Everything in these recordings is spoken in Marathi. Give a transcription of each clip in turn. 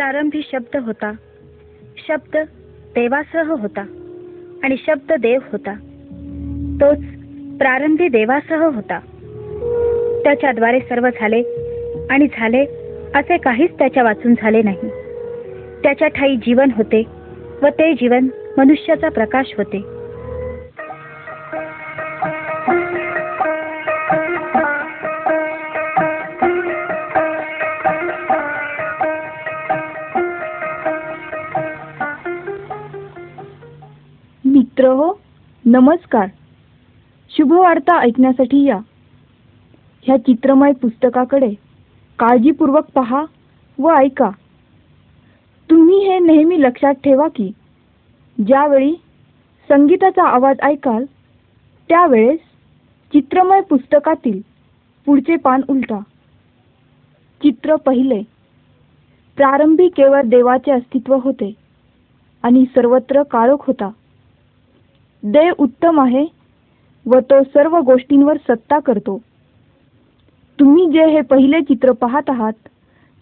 प्रारंभी शब्द होता. शब्द देवासह होता आणि शब्द देव होता. तोच प्रारंभी देवासह होता. त्याच्याद्वारे सर्व झाले आणि झाले असे काहीच त्याच्या वाचून झाले नाही. त्याच्या ठाई जीवन होते व ते जीवन मनुष्याचा प्रकाश होते. नमस्कार. शुभवार्ता ऐकण्यासाठी या. ह्या चित्रमय पुस्तकाकडे काळजीपूर्वक पहा व ऐका. तुम्ही हे नेहमी लक्षात ठेवा की ज्यावेळी संगीताचा आवाज ऐकाल त्यावेळेस चित्रमय पुस्तकातील पुढचे पान उलटा. चित्र पहिले. प्रारंभी केवळ देवाचे अस्तित्व होते आणि सर्वत्र काळोख होता. देव उत्तम आहे व तो सर्व गोष्टींवर सत्ता करतो. तुम्ही जे हे पहिले चित्र पाहत आहात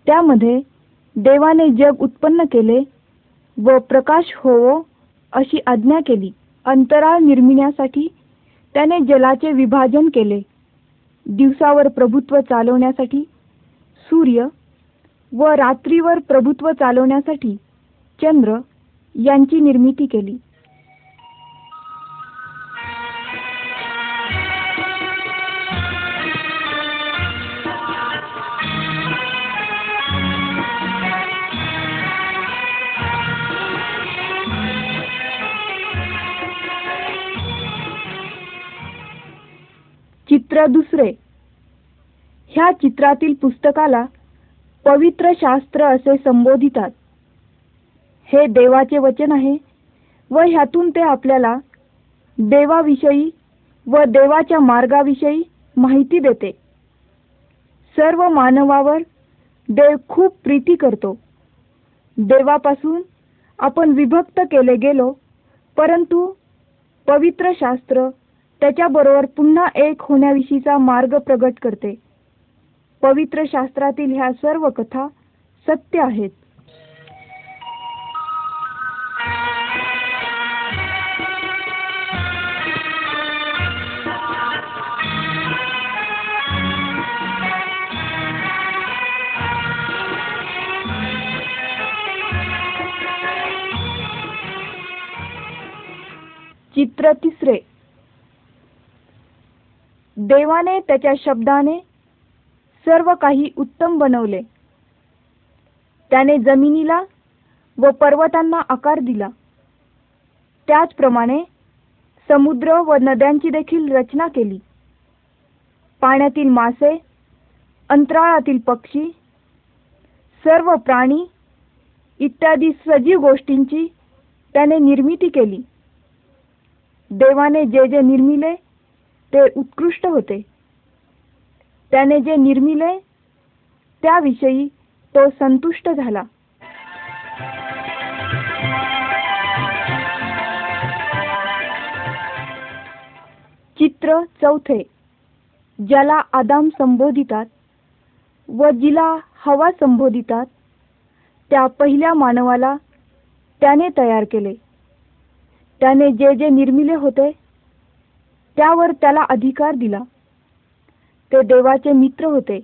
त्यामध्ये देवाने जग उत्पन्न केले व प्रकाश होवो अशी आज्ञा केली. अंतराळ निर्मिण्यासाठी त्याने जलाचे विभाजन केले. दिवसावर प्रभुत्व चालवण्यासाठी सूर्य व रात्रीवर प्रभुत्व चालवण्यासाठी चंद्र यांची निर्मिती केली. चित्र दुसरे. ह्या चित्रातील पुस्तकाला पवित्र शास्त्र असे संबोधितात. हे देवाचे वचन आहे व ह्यातून ते आपल्याला देवाविषयी व देवाच्या मार्गाविषयी माहिती देते. सर्व मानवावर देव खूप प्रीती करतो. देवापासून आपण विभक्त केले गेलो परंतु पवित्र शास्त्र त्याच्याबरोबर पुन्हा एक होण्याविषयीचा मार्ग प्रगट करते. पवित्र शास्त्रातील ह्या सर्व कथा सत्य आहेत. चित्र तिसरे. देवाने त्याच्या शब्दाने सर्व काही उत्तम बनवले. त्याने जमिनीला व पर्वतांना आकार दिला. त्याचप्रमाणे समुद्र व नद्यांची देखील रचना केली. पाण्यातील मासे अंतराळातील पक्षी सर्व प्राणी इत्यादी सजीव गोष्टींची त्याने निर्मिती केली. देवाने जे जे निर्मिले ते उत्कृष्ट होते. त्याने जे निर्मिले त्याविषयी तो संतुष्ट झाला. चित्र चौथे. ज्याला आदाम संबोधितात व जिला हवा संबोधितात त्या पहिल्या मानवाला त्याने तयार केले. त्याने जे जे निर्मिले होते त्यावर त्याला अधिकार दिला. ते देवाचे मित्र होते.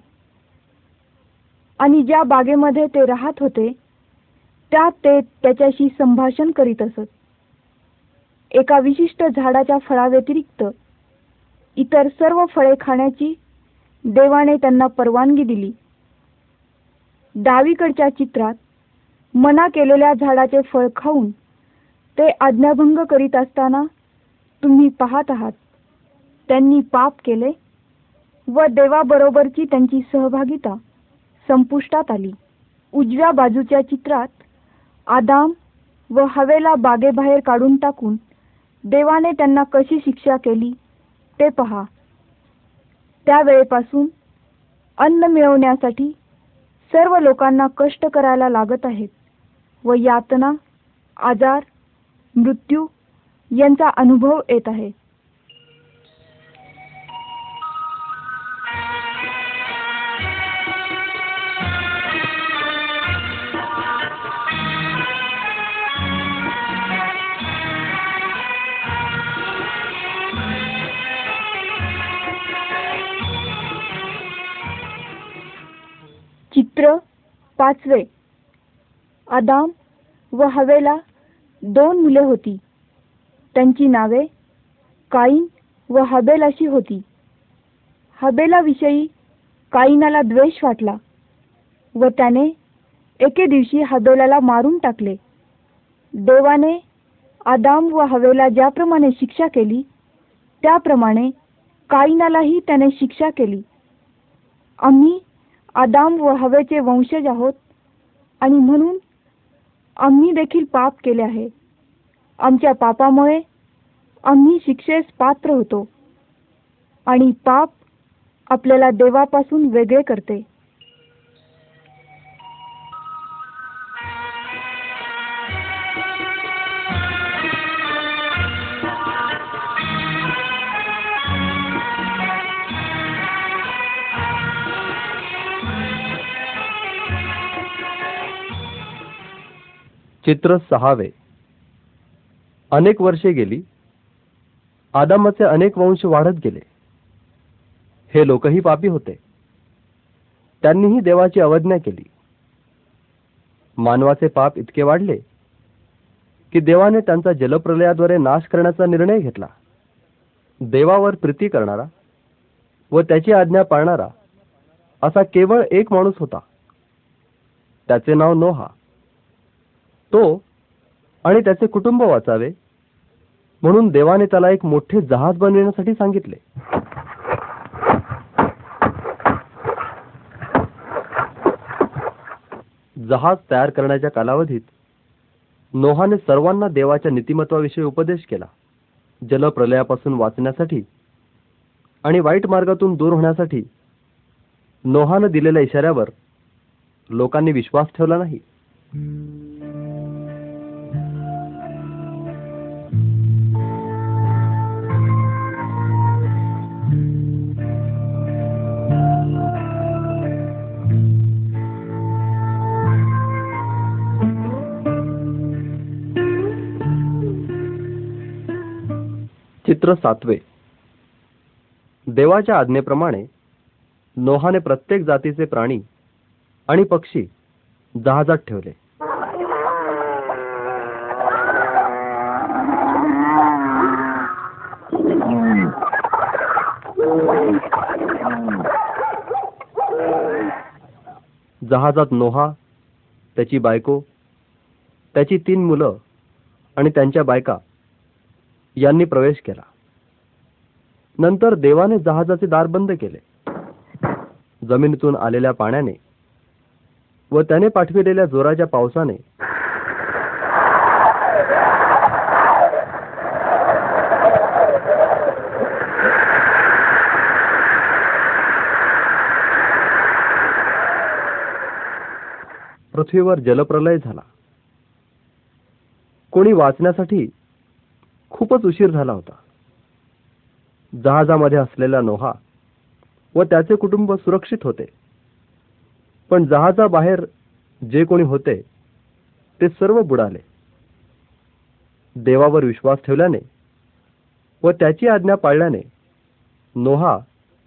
आणि ज्या बागेमध्ये ते राहत होते त्यात ते त्याच्याशी संभाषण करीत असत. एका विशिष्ट झाडाच्या फळाव्यतिरिक्त इतर सर्व फळे खाण्याची देवाने त्यांना परवानगी दिली. डावीकडच्या चित्रात मना केलेल्या झाडाचे फळ खाऊन ते आज्ञाभंग करीत असताना तुम्ही पाहत आहात. त्यांनी पाप केले व देवाबरोबरची त्यांची सहभागिता संपुष्टात आली. उजव्या बाजूच्या चित्रात आदाम व हवेला बागेबाहेर काढून टाकून देवाने त्यांना कशी शिक्षा केली ते पहा. त्यावेळेपासून अन्न मिळवण्यासाठी सर्व लोकांना कष्ट करायला लागत आहेत व यातना आजार मृत्यू यांचा अनुभव येत आहे. पाचवे. आदाम व हवेला दोन मुले होती. त्यांची नावे काईन व हबेल अशी होती. हबेलाविषयी काईनाला द्वेष वाटला व त्याने एके दिवशी हबेलाला मारून टाकले. देवाने आदाम व हवेला ज्याप्रमाणे शिक्षा केली त्याप्रमाणे काईनालाही त्याने शिक्षा केली. आम्ही आदाम व हवेचे वंशज आहोत. आणि म्हणून आम्ही देखील पाप केले आहे. आमच्या पापामुळे आम्ही शिक्षेस पात्र होतो. आणि पाप आपल्याला देवापासून वेगळे करते. चित्र सहावे. अनेक वर्षे गेली. आदामाचे अनेक वंश वाढत गेले. हे लोकही पापी होते. त्यांनीही देवाची अवज्ञा केली. मानवाचे पाप इतके वाढले की देवाने त्यांचा जलप्रलयाद्वारे नाश करण्याचा निर्णय घेतला. देवावर प्रीती करणारा व त्याची आज्ञा पाळणारा असा केवळ एक माणूस होता. त्याचे नाव नोहा. तो आणि त्याचे कुटुंब वाचावे म्हणून देवाने त्याला एक मोठे जहाज बनविण्यासाठी सांगितले. जहाज तयार करण्याच्या कालावधीत नोहाने सर्वांना देवाच्या नीतिमत्वाविषयी उपदेश केला. जलप्रलयापासून वाचण्यासाठी आणि वाईट मार्गातून दूर होण्यासाठी नोहानं दिलेल्या इशाऱ्यावर लोकांनी विश्वास ठेवला नाही. चित्र सातवे. देवाच्या आज्ञेप्रमाणे नोहाने प्रत्येक जातीचे प्राणी आणि पक्षी जहाजात ठेवले. जहाजात नोहा त्याची बायको त्याची तीन मुलं आणि त्यांच्या बायका यांनी प्रवेश केला. नंतर देवाने जहाजाचे दार बंद केले. जमिनीतून आलेल्या पाण्याने व त्याने पाठविलेल्या जोराच्या पावसाने पृथ्वीवर जलप्रलय झाला. कोणी वाचण्यासाठी खूपच उशीर झाला होता. जहाजामध्ये असलेला नोहा व त्याचे कुटुंब सुरक्षित होते. पण जहाजाबाहेर जे कोणी होते ते सर्व बुडाले. देवावर विश्वास ठेवल्याने व त्याची आज्ञा पाळल्याने नोहा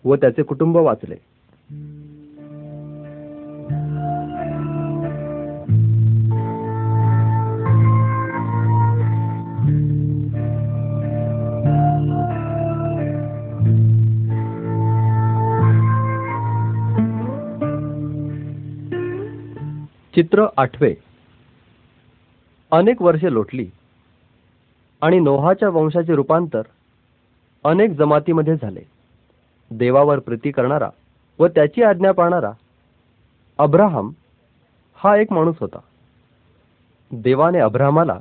व त्याचे कुटुंब वाचले. चित्र आठवे. अनेक वर्षे लोटली आणि नोहाच्या वंशाचे रूपांतर अनेक जमातीमध्ये झाले. देवावर प्रीती करणारा व त्याची आज्ञा पाळणारा अब्राहम हा एक माणूस होता. देवाने अब्राहमाला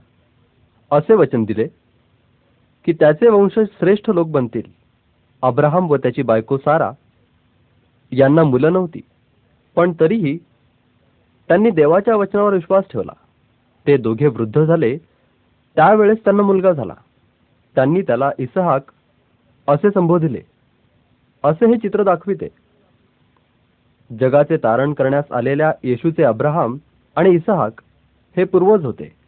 असे वचन दिले की त्याचे वंश श्रेष्ठ लोक बनतील. अब्राहम व त्याची बायको सारा यांना मुलं नव्हती पण तरीही त्यांनी देवाच्या वचनावर विश्वास ठेवला. ते दोघे वृद्ध झाले. त्यावेळेस त्यांना मुलगा झाला. त्यांनी त्याला इसहाक असे संबोधिले. असे हे चित्र दाखविते. जगाचे तारण करण्यास आलेल्या येशूचे अब्राहम आणि इसहाक हे पूर्वज होते.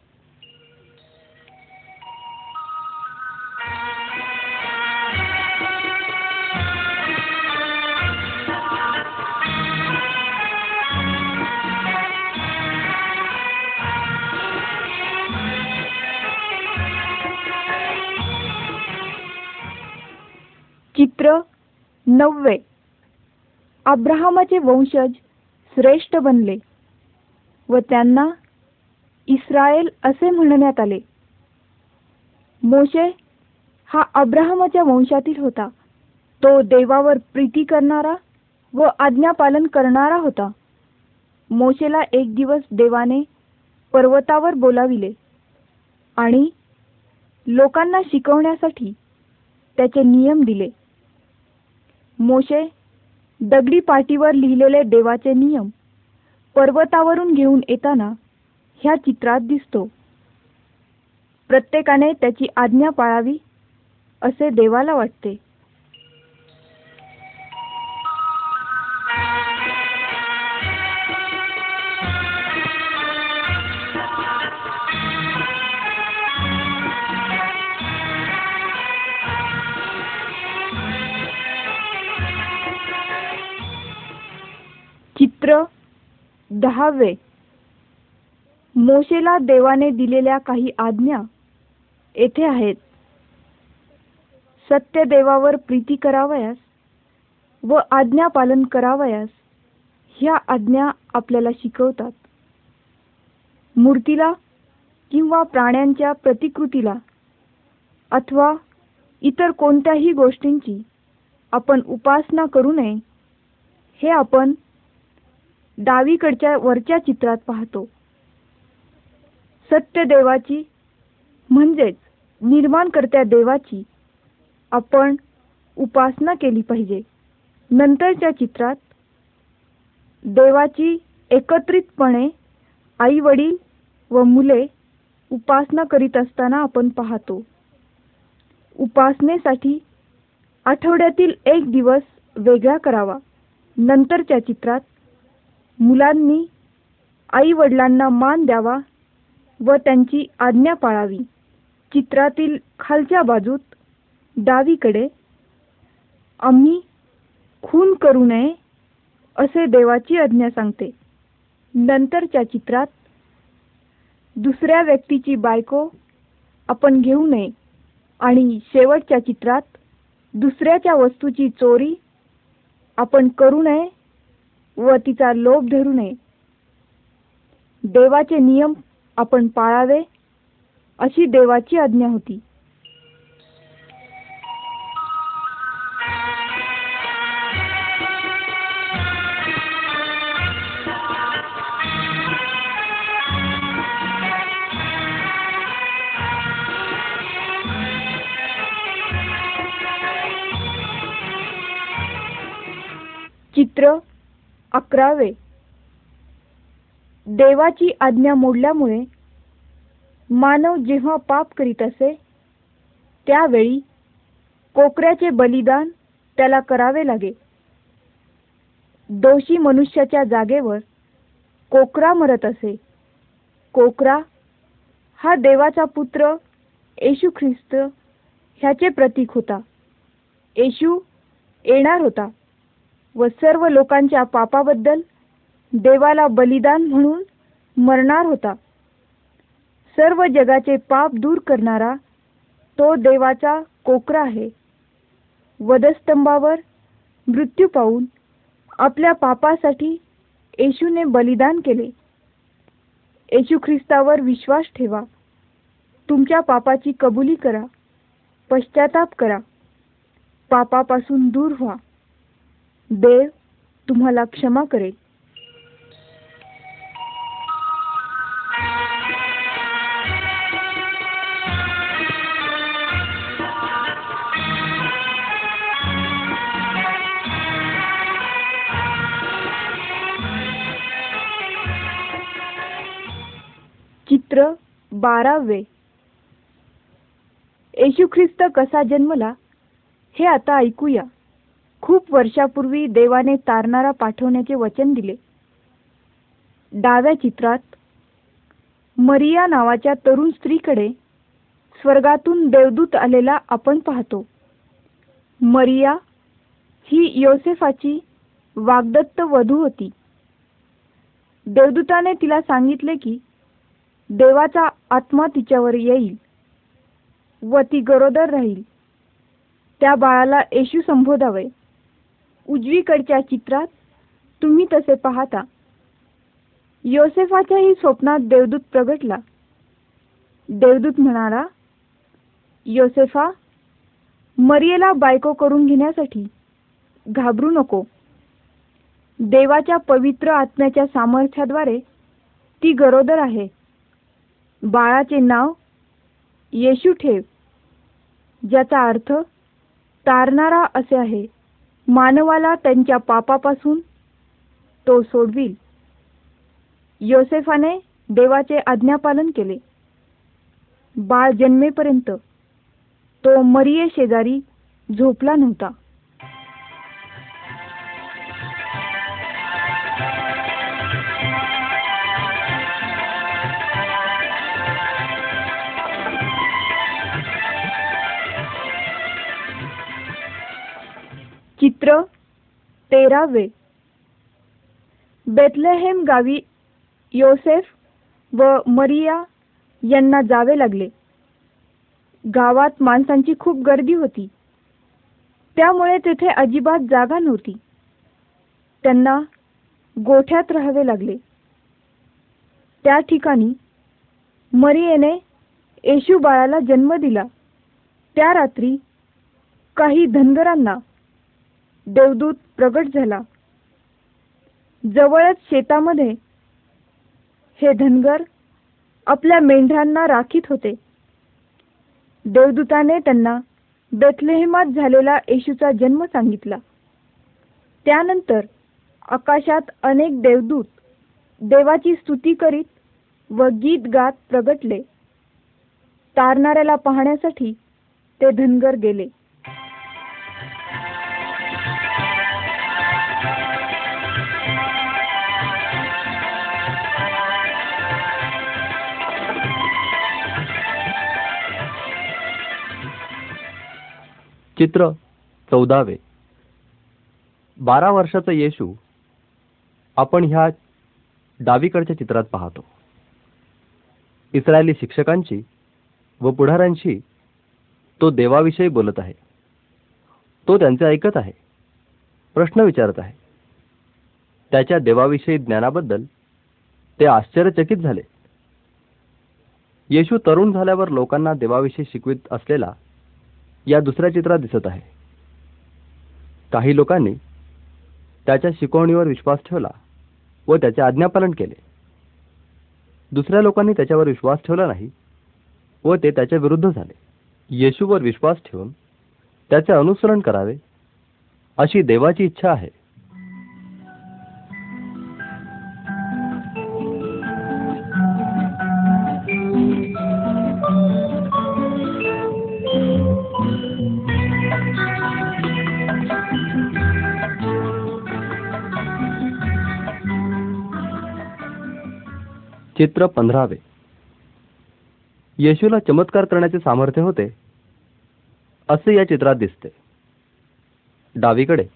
नववे. अब्राहमाचे वंशज श्रेष्ठ बनले व त्यांना इस्रायल असे म्हणण्यात आले. मोशे हा अब्राहमाच्या वंशातील होता. तो देवावर प्रीती करणारा व आज्ञापालन करणारा होता. मोशेला एक दिवस देवाने पर्वतावर बोलाविले आणि लोकांना शिकवण्यासाठी त्याचे नियम दिले. मोशे दगडी पाटीवर लिहिलेले देवाचे नियम पर्वतावरून घेऊन येताना ह्या चित्रात दिसतो. प्रत्येकाने त्याची आज्ञा पाळावी असे देवाला वाटते. चित्र दहावे. मोशेला देवाने दिलेल्या काही आज्ञा येथे आहेत. सत्य देवावर प्रीती करावयास व आज्ञा पालन करावयास ह्या आज्ञा आपल्याला शिकवतात. मूर्तीला किंवा प्राण्यांच्या प्रतिकृतीला अथवा इतर कोणत्याही गोष्टींची आपण उपासना करू नये हे आपण डावीकडच्या वरच्या चित्रात पाहतो. सत्य देवाची म्हणजेच निर्माणकर्त्या देवाची आपण उपासना केली पाहिजे. नंतरच्या चित्रात देवाची एकत्रितपणे आई वडील व मुले उपासना करीत असताना आपण पाहतो. उपासनेसाठी आठवड्यातील एक दिवस वेगळा करावा. नंतरच्या चित्रात मुलांनी आई वडिलांना मान द्यावा व त्यांची आज्ञा पाळावी. चित्रातील खालच्या बाजूत डावीकडे आम्ही खून करू नये असे देवाची आज्ञा सांगते. नंतरच्या चित्रात दुसऱ्या व्यक्तीची बायको आपण घेऊ नये. आणि शेवटच्या चित्रात दुसऱ्याच्या वस्तूची चोरी आपण करू नये व तिचा लोभ धरू नये. देवाचे नियम आपण पाळावे अशी देवाची आज्ञा होती. चित्र अकरावे. देवाची आज्ञा मोडल्यामुळे मानव जेव्हा पाप करीत असे त्यावेळी कोकऱ्याचे बलिदान त्याला करावे लागे. दोषी मनुष्याच्या जागेवर कोकरा मरत असे. कोकरा हा देवाचा पुत्र येशू ख्रिस्त ह्याचे प्रतीक होता. येशू येणार होता. व सर्व लोकांच्या पापाबद्दल देवाला बलिदान म्हणून मरणार होता. सर्व जगाचे पाप दूर करणारा तो देवाचा कोकरा आहे. वधस्तंभावर मृत्यू पाहून आपल्या पापासाठी येशूने बलिदान केले. येशू ख्रिस्तावर विश्वास ठेवा. तुमच्या पापाची कबुली करा. पश्चाताप करा. पापापासून दूर व्हा. देव तुम्हाला क्षमा करेल. चित्र बारावे. येशू ख्रिस्त कसा जन्मला हे आता ऐकूया. खूप वर्षापूर्वी देवाने तारणारा पाठवण्याचे वचन दिले. डाव्या चित्रात मरिया नावाच्या तरुण स्त्रीकडे स्वर्गातून देवदूत आलेला आपण पाहतो. मरिया ही योसेफाची वाग्दत्त वधू होती. देवदूताने तिला सांगितले की देवाचा आत्मा तिच्यावर येईल व ती गरोदर राहील. त्या बाळाला येशू संबोधावे. उजवीकडच्या चित्रात तुम्ही तसे पाहता. योसेफाच्याही स्वप्नात देवदूत प्रगटला. देवदूत म्हणाला योसेफा मरियेला बायको करून घेण्यासाठी घाबरू नको. देवाच्या पवित्र आत्म्याच्या सामर्थ्याद्वारे ती गरोदर आहे. बाळाचे नाव येशू ठेव ज्याचा अर्थ तारणारा असे आहे. मानवाला त्यांच्या पापापासून तो सोडविल. योसेफाने देवाचे आज्ञापालन केले. बाळ जन्मेपर्यंत तो मरिये शेजारी झोपला नव्हता. चित्र तेरावे. बेथलेहेम गावी योसेफ व मरिया यांना जावे लागले. गावात माणसांची खूप गर्दी होती. त्यामुळे तेथे अजिबात जागा नव्हती. त्यांना गोठ्यात राहावे लागले. त्या ठिकाणी मरियेने येशू बाळाला जन्म दिला. त्या रात्री काही धनगरांना देवदूत प्रगट झाला. जवळच शेतामध्ये हे धनगर आपल्या मेंढरांना राखीत होते. देवदूताने त्यांना बेथलेहमात झालेला येशूचा जन्म सांगितला. त्यानंतर आकाशात अनेक देवदूत देवाची स्तुती करीत व गीत गात प्रगटले. तारणाऱ्याला पाहण्यासाठी ते धनगर गेले. चित्र चौदावे. बारा वर्षाचा येशू आपण ह्या डावीकडच्या चित्रात पाहतो. इस्रायली शिक्षकांची व पुढाऱ्यांशी तो देवाविषयी बोलत आहे. तो त्यांचे ऐकत आहे. प्रश्न विचारत आहे. त्याच्या देवाविषयी ज्ञानाबद्दल ते आश्चर्यचकित झाले. येशू तरुण झाल्यावर लोकांना देवाविषयी शिकवित असलेला या दुसऱ्या चित्रात दिसत आहे. काही लोकांनी त्याच्या शिकवणीवर विश्वास ठेवला व त्याचे आज्ञापालन केले. दुसऱ्या लोकांनी त्याच्यावर विश्वास ठेवला नाही व ते त्याच्या विरुद्ध झाले. येशूवर विश्वास ठेवून त्याचे अनुसरण करावे अशी देवाची इच्छा आहे. चित्र पंधरावे. येशूला चमत्कार करण्याचे सामर्थ्य होते. असे या चित्रात दिसते. डावीकडे.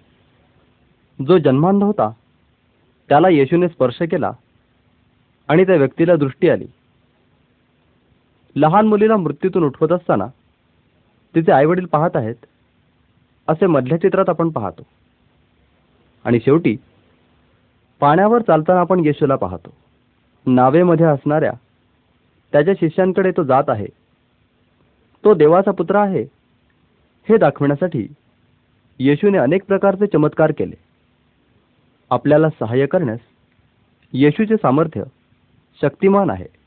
जो जन्मांध होता त्याला येशूने स्पर्श केला आणि त्या व्यक्तीला दृष्टी आली. लहान मुलीला मृत्यूतून उठवत असताना तिचे आईवडील पाहत आहेत असे मधल्या चित्रात आपण पाहतो. आणि शेवटी पाण्यावर चालताना आपण येशूला पाहतो. नावेमध्ये असणाऱ्या त्याच्या शिष्यांकडे तो जात आहे. तो देवाचा पुत्र आहे. हे दाखविण्यासाठी येशूने अनेक प्रकारचे चमत्कार केले. आपल्याला सहाय्य करण्यास येशूचे सामर्थ्य शक्तिमान आहे.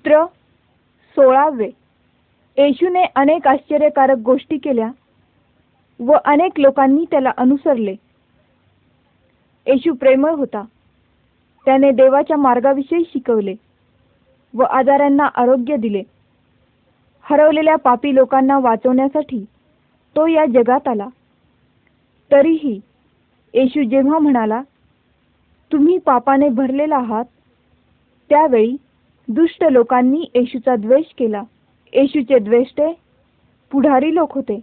सूत्र सोळावे. येशूने अनेक आश्चर्यकारक गोष्टी केल्या व अनेक लोकांनी त्याला अनुसरले. येशू प्रेमळ होता. त्याने देवाच्या मार्गाविषयी शिकवले व आजारांना आरोग्य दिले. हरवलेल्या पापी लोकांना वाचवण्यासाठी तो या जगात आला. तरीही येशू जेव्हा म्हणाला तुम्ही पापाने भरलेला आहात त्यावेळी दुष्ट लोकांनी येशूचा द्वेष केला. येशूचे द्वेष्टे पुढारी लोक होते.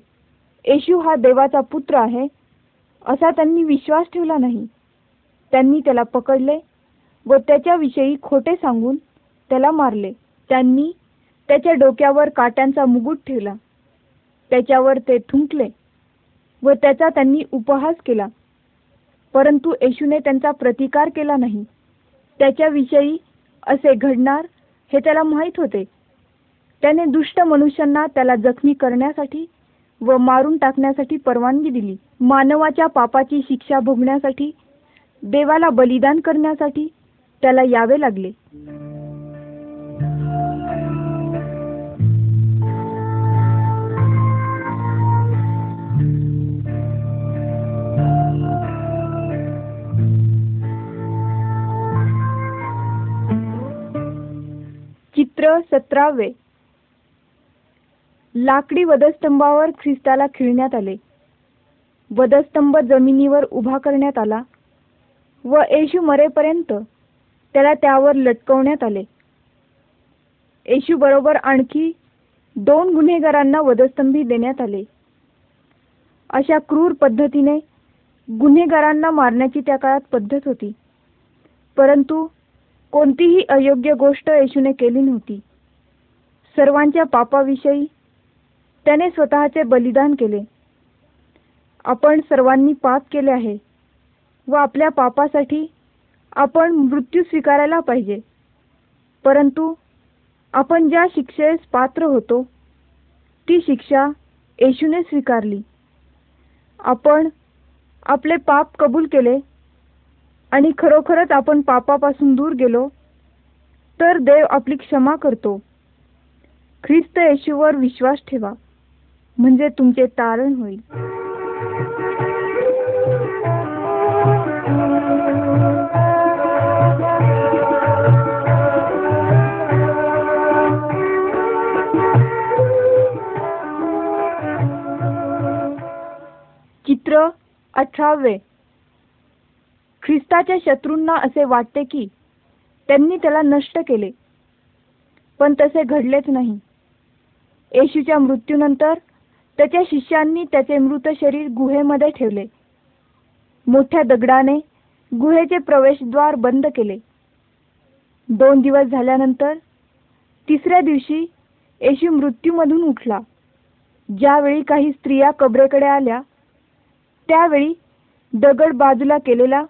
येशू हा देवाचा पुत्र आहे असा त्यांनी विश्वास ठेवला नाही. त्यांनी त्याला पकडले व त्याच्याविषयी खोटे सांगून त्याला मारले. त्यांनी त्याच्या डोक्यावर काट्यांचा मुगुट ठेवला. त्याच्यावर ते थुंकले व त्याचा त्यांनी उपहास केला. परंतु येशूने त्यांचा प्रतिकार केला नाही. त्याच्याविषयी असे घडणार हे त्याला माहीत होते. त्याने दुष्ट मनुष्यांना त्याला जखमी करण्यासाठी व मारून टाकण्यासाठी परवानगी दिली. मानवाच्या पापाची शिक्षा भोगण्यासाठी देवाला बलिदान करण्यासाठी त्याला यावे लागले. चित्र सतरावे. लाकडी वधस्तंभावर ख्रिस्ताला खिळण्यात आले. वधस्तंभ जमिनीवर उभा करण्यात आला व येशू मरेपर्यंत त्याला त्यावर लटकवण्यात आले. येशू बरोबर आणखी दोन गुन्हेगारांना वधस्तंभी देण्यात आले. अशा क्रूर पद्धतीने गुन्हेगारांना मारण्याची त्या काळात पद्धत होती. परंतु कोणतीही अयोग्य गोष्ट येशूने केली नव्हती. सर्वांच्या पापाविषयी त्याने स्वतःचे बलिदान केले. आपण सर्वांनी पाप केले आहे व आपल्या पापासाठी आपण मृत्यू स्वीकारायला पाहिजे. परंतु आपण ज्या शिक्षेस पात्र होतो ती शिक्षा येशूने स्वीकारली. आपण आपले पाप कबूल केले आणि खरोखरच आपण पापापासून दूर गेलो तर देव आपली क्षमा करतो. ख्रिस्त येशूवर विश्वास ठेवा म्हणजे तुमचे तारण होईल. चित्र अठरावे. ख्रिस्ताच्या शत्रूंना असे वाटते की त्यांनी त्याला नष्ट केले. पण तसे घडलेच नाही. येशूच्या मृत्यूनंतर त्याच्या शिष्यांनी त्याचे मृत शरीर गुहेमध्ये ठेवले. मोठ्या दगडाने गुहेचे प्रवेशद्वार बंद केले. दोन दिवस झाल्यानंतर तिसऱ्या दिवशी येशू मृत्यूमधून उठला. ज्यावेळी काही स्त्रिया कबरेकडे आल्या त्यावेळी दगड बाजूला केलेला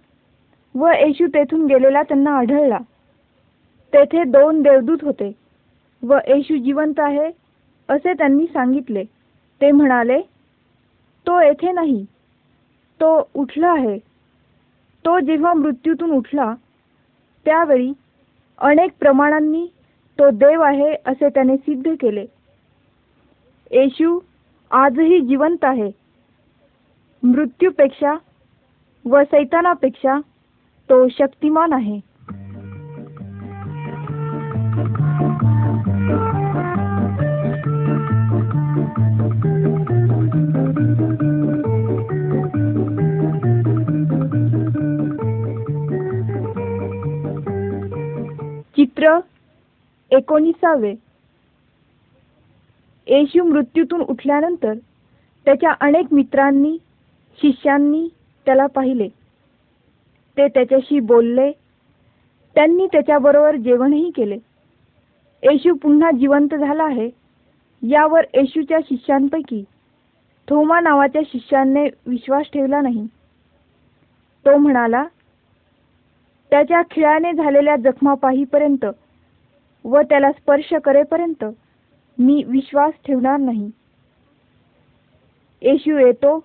व येशू तेथून गेलेला त्यांना आढळला. तेथे दोन देवदूत होते. व येशू जिवंत आहे असे त्यांनी सांगितले. ते म्हणाले तो येथे नाही. तो उठला आहे. तो जेव्हा मृत्यूतून उठला त्यावेळी अनेक प्रमाणांनी तो देव आहे असे त्याने सिद्ध केले. येशू आजही जिवंत आहे. मृत्यूपेक्षा व सैतानापेक्षा तो शक्तिमान आहे. चित्र एकोणीसावे. येशू मृत्यूतून उठल्यानंतर त्याच्या अनेक मित्रांनी शिष्यांनी त्याला पाहिले. ते त्याच्याशी बोलले. त्यांनी त्याच्याबरोबर जेवणही केले. येशू पुन्हा जिवंत झाला आहे. यावर येशूच्या शिष्यांपैकी थोमा नावाच्या शिष्याने विश्वास ठेवला नाही. तो म्हणाला त्याच्या खिळ्याने झालेल्या जखमा पाहीपर्यंत व त्याला स्पर्श करेपर्यंत मी विश्वास ठेवणार नाही. येशू येतो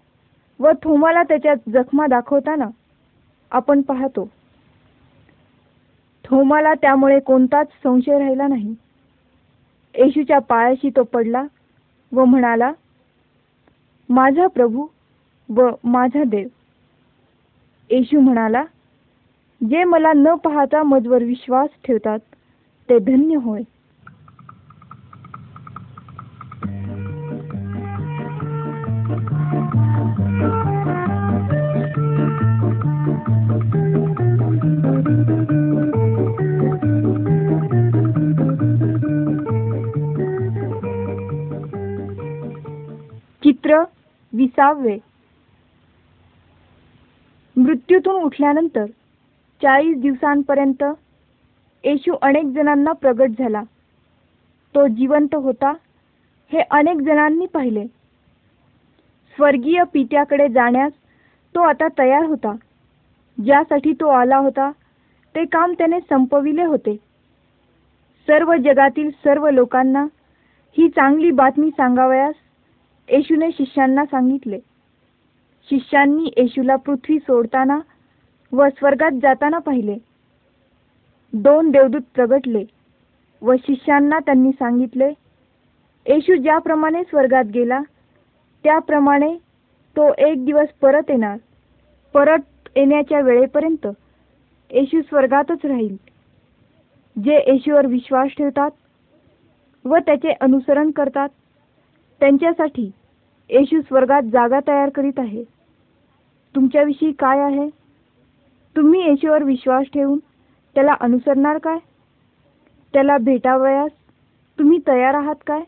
व थोमाला त्याच्या जखमा दाखवताना आपण पाहतो. थोमाला त्यामुळे कोणताच संशय राहिला नाही. येशूच्या पायाशी तो पडला व म्हणाला माझा प्रभू व माझा देव. येशू म्हणाला जे मला न पाहता मजवर विश्वास ठेवतात ते धन्य होय. विसावे मृत्यूतून उठल्यानंतर चाळीस दिवसांपर्यंत येशू अनेक जणांना प्रगट झाला. तो जिवंत होता हे अनेक जणांनी पाहिले. स्वर्गीय पित्याकडे जाण्यास तो आता तयार होता. ज्यासाठी तो आला होता ते काम त्याने संपविले होते. सर्व जगातील सर्व लोकांना ही चांगली बातमी सांगावयास येशूने शिष्यांना सांगितले. शिष्यांनी येशूला पृथ्वी सोडताना व स्वर्गात जाताना पाहिले. दोन देवदूत प्रगटले व शिष्यांना त्यांनी सांगितले येशू ज्याप्रमाणे स्वर्गात गेला त्याप्रमाणे तो एक दिवस परत येणार. परत येण्याच्या वेळेपर्यंत येशू स्वर्गातच राहील. जे येशूवर विश्वास ठेवतात व त्याचे अनुसरण करतात त्यांच्यासाठी येशू स्वर्गात जागा तयार करीत आहे. तुमच्याविषयी काय आहे? तुम्ही येशूवर विश्वास ठेवून त्याला अनुसरणार काय? त्याला भेटावयास तुम्ही तयार आहात काय?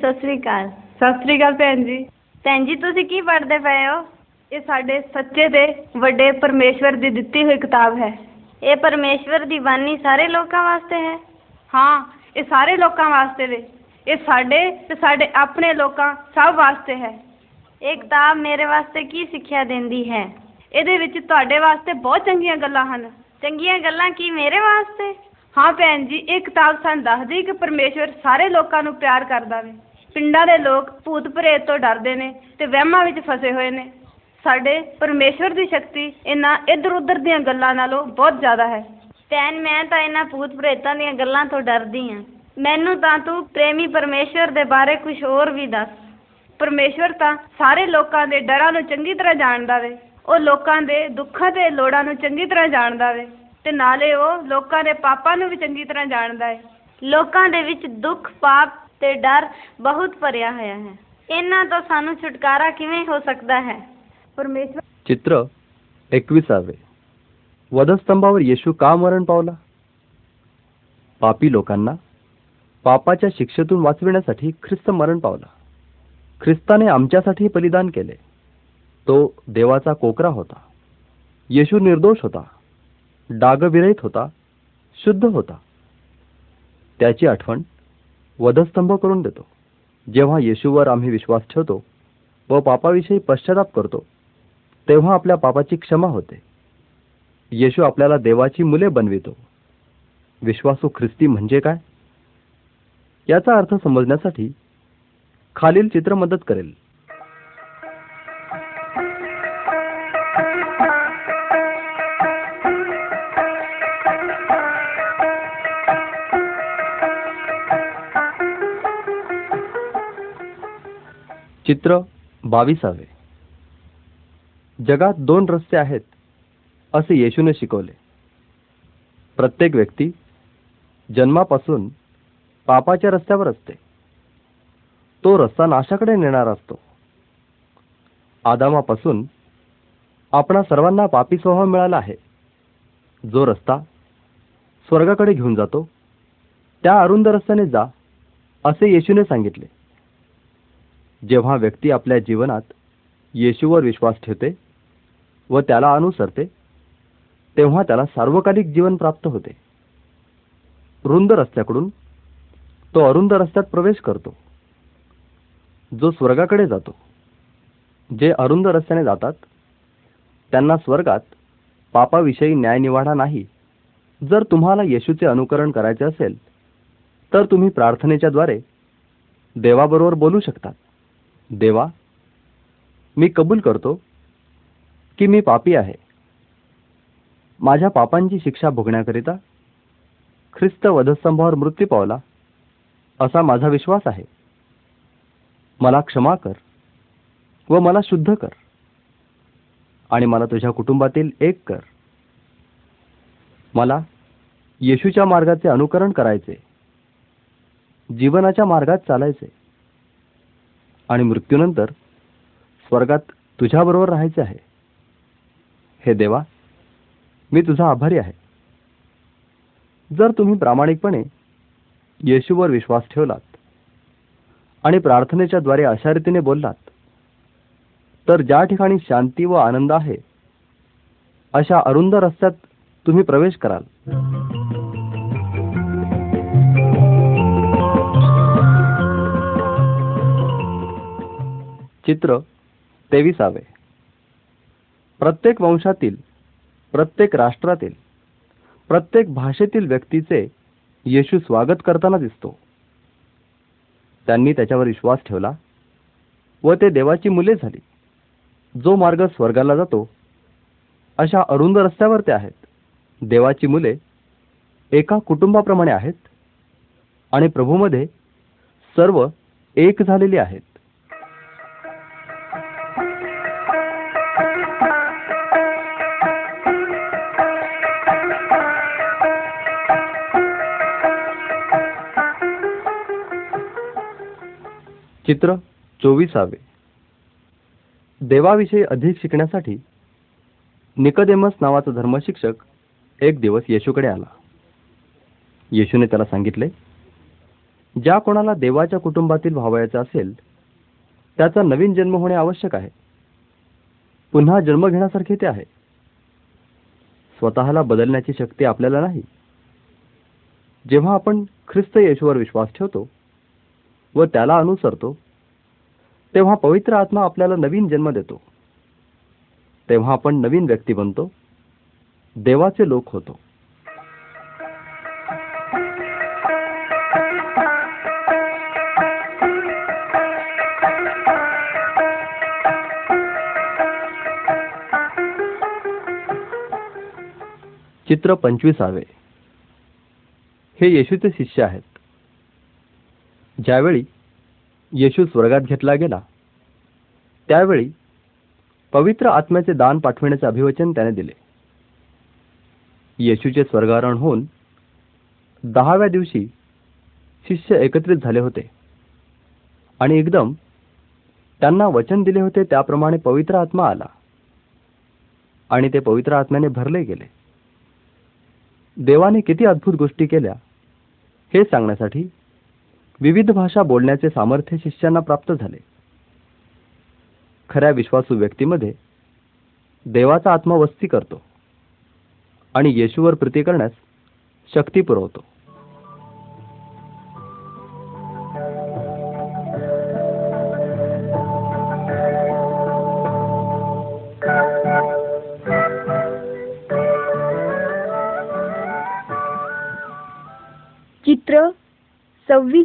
ਸਤਿ ਸ੍ਰੀ ਅਕਾਲ। ਸਤਿ ਸ੍ਰੀ ਅਕਾਲ ਭੈਣ ਜੀ। ਭੈਣ ਜੀ ਤੁਸੀਂ ਕੀ ਪੜ੍ਹਦੇ ਪਏ ਹੋ? ਇਹ ਸਾਡੇ ਸੱਚੇ ਤੇ ਵੱਡੇ ਪਰਮੇਸ਼ਵਰ ਦੀ ਦਿੱਤੀ ਹੋਈ ਕਿਤਾਬ ਹੈ। ਇਹ ਪਰਮੇਸ਼ਵਰ ਦੀ ਬਾਣੀ ਸਾਰੇ ਲੋਕਾਂ ਵਾਸਤੇ ਹੈ? ਹਾਂ ਇਹ ਸਾਰੇ ਲੋਕਾਂ ਵਾਸਤੇ ਵੇ ਇਹ ਸਾਡੇ ਤੇ ਸਾਡੇ ਆਪਣੇ ਲੋਕਾਂ ਸਭ ਵਾਸਤੇ ਹੈ। ਇਹ ਕਿਤਾਬ ਮੇਰੇ ਵਾਸਤੇ ਕੀ ਸਿੱਖਿਆ ਦਿੰਦੀ ਹੈ? ਇਹਦੇ ਵਿੱਚ ਤੁਹਾਡੇ ਵਾਸਤੇ ਬਹੁਤ ਚੰਗੀਆਂ ਗੱਲਾਂ ਹਨ। ਚੰਗੀਆਂ ਗੱਲਾਂ ਕੀ ਮੇਰੇ ਵਾਸਤੇ? ਹਾਂ ਭੈਣ ਜੀ ਇਹ ਕਿਤਾਬ ਸਾਨੂੰ ਦੱਸਦੀ ਕਿ ਪਰਮੇਸ਼ਵਰ ਸਾਰੇ ਲੋਕਾਂ ਨੂੰ ਪਿਆਰ ਕਰਦਾ ਵੇ। ਪਿੰਡਾਂ ਦੇ ਲੋਕ ਭੂਤ ਪ੍ਰੇਤ ਤੋਂ ਡਰਦੇ ਨੇ ਤੇ ਵਹਿਮਾਂ ਵਿੱਚ ਫਸੇ ਹੋਏ ਨੇ। ਸਾਡੇ ਪਰਮੇਸ਼ਵਰ ਦੀ ਸ਼ਕਤੀ ਇਹਨਾਂ ਇੱਧਰ ਉੱਧਰ ਦੀਆਂ ਗੱਲਾਂ ਨਾਲੋਂ ਬਹੁਤ ਜ਼ਿਆਦਾ ਹੈ। ਭੈਣ ਮੈਂ ਤਾਂ ਇਹਨਾਂ ਭੂਤ ਪ੍ਰੇਤਾਂ ਦੀਆਂ ਗੱਲਾਂ ਤੋਂ ਡਰਦੀ ਹਾਂ। ਮੈਨੂੰ ਤਾਂ ਤੂੰ ਪ੍ਰੇਮੀ ਪਰਮੇਸ਼ਵਰ ਦੇ ਬਾਰੇ ਕੁਝ ਹੋਰ ਵੀ ਦੱਸ। ਪਰਮੇਸ਼ਵਰ ਤਾਂ ਸਾਰੇ ਲੋਕਾਂ ਦੇ ਡਰਾਂ ਨੂੰ ਚੰਗੀ ਤਰ੍ਹਾਂ ਜਾਣਦਾ ਵੇ। ਉਹ ਲੋਕਾਂ ਦੇ ਦੁੱਖਾਂ ਤੇ ਲੋੜਾਂ ਨੂੰ ਚੰਗੀ ਤਰ੍ਹਾਂ ਜਾਣਦਾ ਵੇ ਤੇ ਨਾਲੇ ਉਹ ਲੋਕਾਂ ਦੇ ਪਾਪਾਂ ਨੂੰ ਵੀ ਚੰਗੀ ਤਰ੍ਹਾਂ ਜਾਣਦਾ ਹੈ ਲੋਕਾਂ ਦੇ ਵਿੱਚ ਦੁੱਖ ਪਾਪ ਤੇ ਡਰ ਬਹੁਤ ਭਰਿਆ ਹੋਇਆ ਹੈ ਇਹਨਾਂ ਤੋਂ ਸਾਨੂੰ ਛੁਟਕਾਰਾ ਕਿਵੇਂ ਹੋ ਸਕਦਾ ਹੈ ਪਰਮੇਸ਼ਵਰ चित्र एकविसावे वधस्तंभावर येशू का मरण पावला पापी लोकांना पापाच्या शिक्षेतून वाचविण्यासाठी ख्रिस्त मरण पावला ख्रिस्ताने आमच्यासाठी बलिदान केले तो देवाचा कोकरा होता येशू निर्दोष होता डागविरहित होता शुद्ध होता त्याची आठवण वधस्तंभ करून देतो. जेव्हा येशूवर आम्ही विश्वास ठेवतो व पापाविषयी पश्चाताप करतो तेव्हा आपल्या पापाची क्षमा होते. येशू आपल्याला देवाची मुले बनवितो. विश्वासू ख्रिस्ती म्हणजे काय? याचा अर्थ समजण्यासाठी खालील चित्र मदत करेल. चित्र बावीसावे. जगात दोन रस्ते आहेत असे येशूने शिकवले. प्रत्येक व्यक्ती जन्मापासून पापाच्या रस्त्यावर असते. तो रस्ता नाशाकडे नेणारा असतो. आदामापासून आपणा सर्वांना पापी स्वभाव मिळाला आहे. जो रस्ता स्वर्गाकडे घेऊन जातो त्या अरुंद रस्त्याने जा असे येशूने सांगितले. जेव्हा व्यक्ती आपल्या जीवनात येशूवर विश्वास ठेवते व त्याला अनुसरते तेव्हा त्याला सार्वकालिक जीवन प्राप्त होते. रुंद रस्त्याकडून तो अरुंद रस्त्यात प्रवेश करतो जो स्वर्गाकडे जातो. जे अरुंद रस्त्याने जातात त्यांना स्वर्गात पापाविषयी न्यायनिवाडा नाही. जर तुम्हाला येशूचे अनुकरण करायचे असेल तर तुम्ही प्रार्थनेच्या द्वारे देवाबरोबर बोलू शकतात. देवा मी कबूल करतो की मी पापी आहे. माझ्या पापांची शिक्षा भोगण्याकरिता ख्रिस्त वधस्तंभावर मृत्यू पावला असा माझा विश्वास आहे. मला क्षमा कर व मला शुद्ध कर आणि मला तुझ्या कुटुंबातील एक कर. मला येशूच्या मार्गाचे अनुकरण करायचे जीवनाच्या मार्गात चालायचे. आणि मृत्यूनंतर स्वर्गात तुझ्याबरोबर राहायचे आहे. हे देवा मी तुझा आभारी आहे. जर तुम्ही प्रामाणिकपणे येशूवर विश्वास ठेवलात आणि प्रार्थनेच्या द्वारे अशा रीतीने बोललात तर ज्या ठिकाणी शांती व आनंद आहे अशा अरुंद रस्त्यात तुम्ही प्रवेश कराल. चित्र तेविसावे. प्रत्येक वंशातील प्रत्येक राष्ट्रातील प्रत्येक भाषेतील व्यक्तीचे येशू स्वागत करताना दिसतो. त्यांनी त्याच्यावर विश्वास ठेवला व ते देवाची मुले झाली. जो मार्ग स्वर्गाला जातो अशा अरुंद रस्त्यावर ते आहेत. देवाची मुले एका कुटुंबाप्रमाणे आहेत आणि प्रभूमध्ये सर्व एक झालेली आहेत. चित्र चोवीसावे. देवाविषयी अधिक शिकण्यासाठी निकदेमस नावाचा धर्मशिक्षक एक दिवस येशूकडे आला. येशूने त्याला सांगितले ज्या कोणाला देवाच्या कुटुंबातील व्हावायचा असेल त्याचा नवीन जन्म होणे आवश्यक आहे. पुन्हा जन्म घेण्यासारखे ते आहे. स्वतःला बदलण्याची शक्ती आपल्याला नाही. जेव्हा आपण ख्रिस्त येशूवर विश्वास ठेवतो व त्याला अनुसरतो. तेव्हा पवित्र आत्मा आपल्याला नवीन जन्म देतो. तेव्हा आपण नवीन व्यक्ती बनतो. देवाचे लोक होतो. चित्र पंचवीसावे. हे येशूचे शिष्य आहेत. ज्यावेळी येशू स्वर्गात घेतला गेला त्यावेळी पवित्र आत्म्याचे दान पाठविण्याचे अभिवचन त्याने दिले. येशूचे स्वर्गारोहण होऊन दहाव्या दिवशी शिष्य एकत्रित झाले होते आणि एकदम त्यांना वचन दिले होते त्याप्रमाणे पवित्र आत्मा आला आणि ते पवित्र आत्म्याने भरले गेले. देवाने किती अद्भुत गोष्टी केल्या हे सांगण्यासाठी विविध भाषा बोलण्याचे सामर्थ्य शिष्यांना प्राप्त झाले. खऱ्या विश्वासू व्यक्तीमध्ये देवाचा आत्मा वस्ती करतो आणि येशूवर प्रीती करण्यास शक्ती पुरवतो.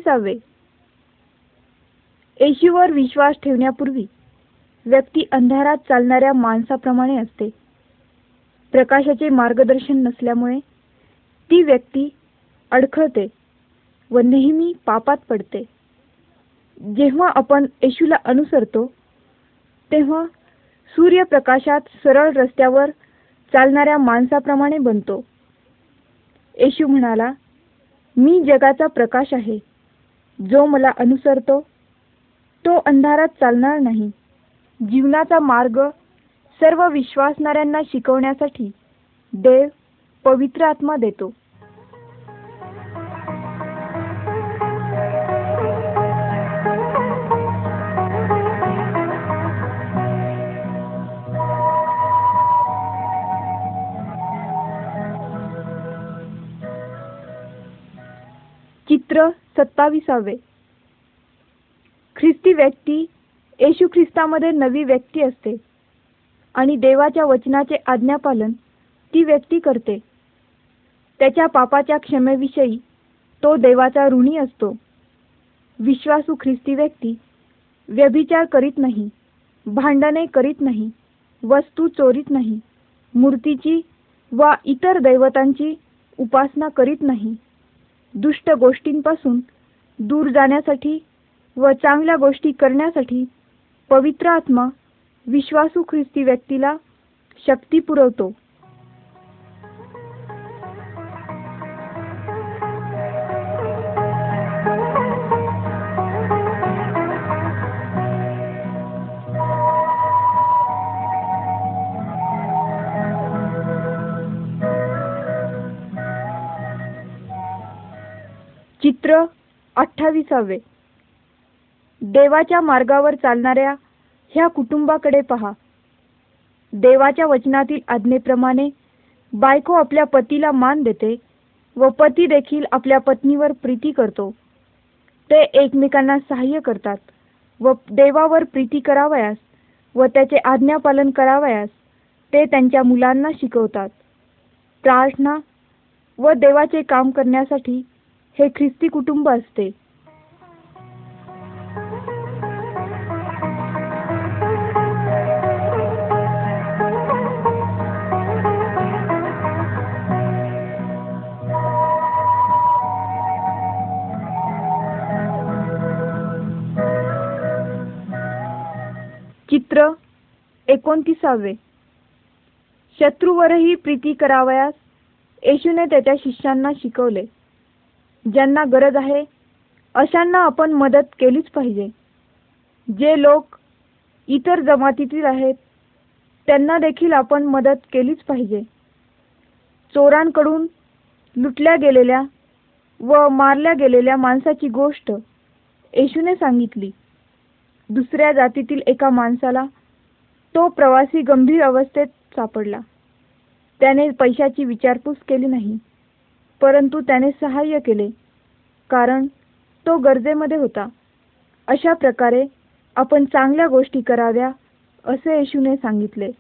सव्वीसावे येशूवर विश्वास ठेवण्यापूर्वी व्यक्ती अंधारात चालणाऱ्या माणसाप्रमाणे असते. प्रकाशाचे मार्गदर्शन नसल्यामुळे ती व्यक्ती अडखळते व नेहमी पापात पडते. जेव्हा आपण येशूला अनुसरतो तेव्हा सूर्यप्रकाशात सरळ रस्त्यावर चालणाऱ्या माणसाप्रमाणे बनतो. येशू म्हणाला मी जगाचा प्रकाश आहे. जो मला अनुसरतो तो अंधारात चालणार नाही. जीवनाचा मार्ग सर्व विश्वासणाऱ्यांना शिकवण्यासाठी देव पवित्र आत्मा देतो. चित्र सत्ताविसावे. ख्रिस्ती व्यक्ती येशू ख्रिस्तामध्ये नवी व्यक्ती असते आणि देवाच्या वचनाचे आज्ञापालन ती व्यक्ती करते. त्याच्या पापाच्या क्षमेविषयी तो देवाचा ऋणी असतो. विश्वासू ख्रिस्ती व्यक्ती व्यभिचार करीत नाही भांडणे करीत नाही वस्तू चोरीत नाही मूर्तीची वा इतर दैवतांची उपासना करीत नाही. दुष्ट गोष्टींपासून दूर जाण्यासाठी व चांगल्या गोष्टी करण्यासाठी पवित्र आत्मा विश्वासू ख्रिस्ती व्यक्तीला शक्ती पुरवतो. सूत्र अठ्ठावीसावे. देवाच्या मार्गावर चालणाऱ्या ह्या कुटुंबाकडे पहा. देवाच्या वचनातील आज्ञेप्रमाणे बायको आपल्या पतीला मान देते व पती देखील आपल्या पत्नीवर प्रीती करतो. ते एकमेकांना सहाय्य करतात व देवावर प्रीती करावयास व त्याचे आज्ञापालन करावयास ते त्यांच्या मुलांना शिकवतात. प्रार्थना व देवाचे काम करण्यासाठी हे ख्रिस्ती कुटुंब असते. चित्र एकोणतीसावे. शत्रूवरही प्रीती करावयास येशूने त्याच्या शिष्यांना शिकवले. ज्यांना गरज आहे अशांना आपण मदत केलीच पाहिजे. जे लोक इतर जमातीतील आहेत त्यांना देखील आपण मदत केलीच पाहिजे. चोरांकडून लुटल्या गेलेल्या व मारल्या गेलेल्या माणसाची गोष्ट येशूने सांगितली. दुसऱ्या जातीतील एका माणसाला तो प्रवासी गंभीर अवस्थेत सापडला. त्याने पैशाची विचारपूस केली नाही. परंतु त्याने सहाय्य केले कारण तो गरजेमध्ये होता. अशा प्रकारे आपण चांगल्या गोष्टी कराव्या असे येशूने सांगितले.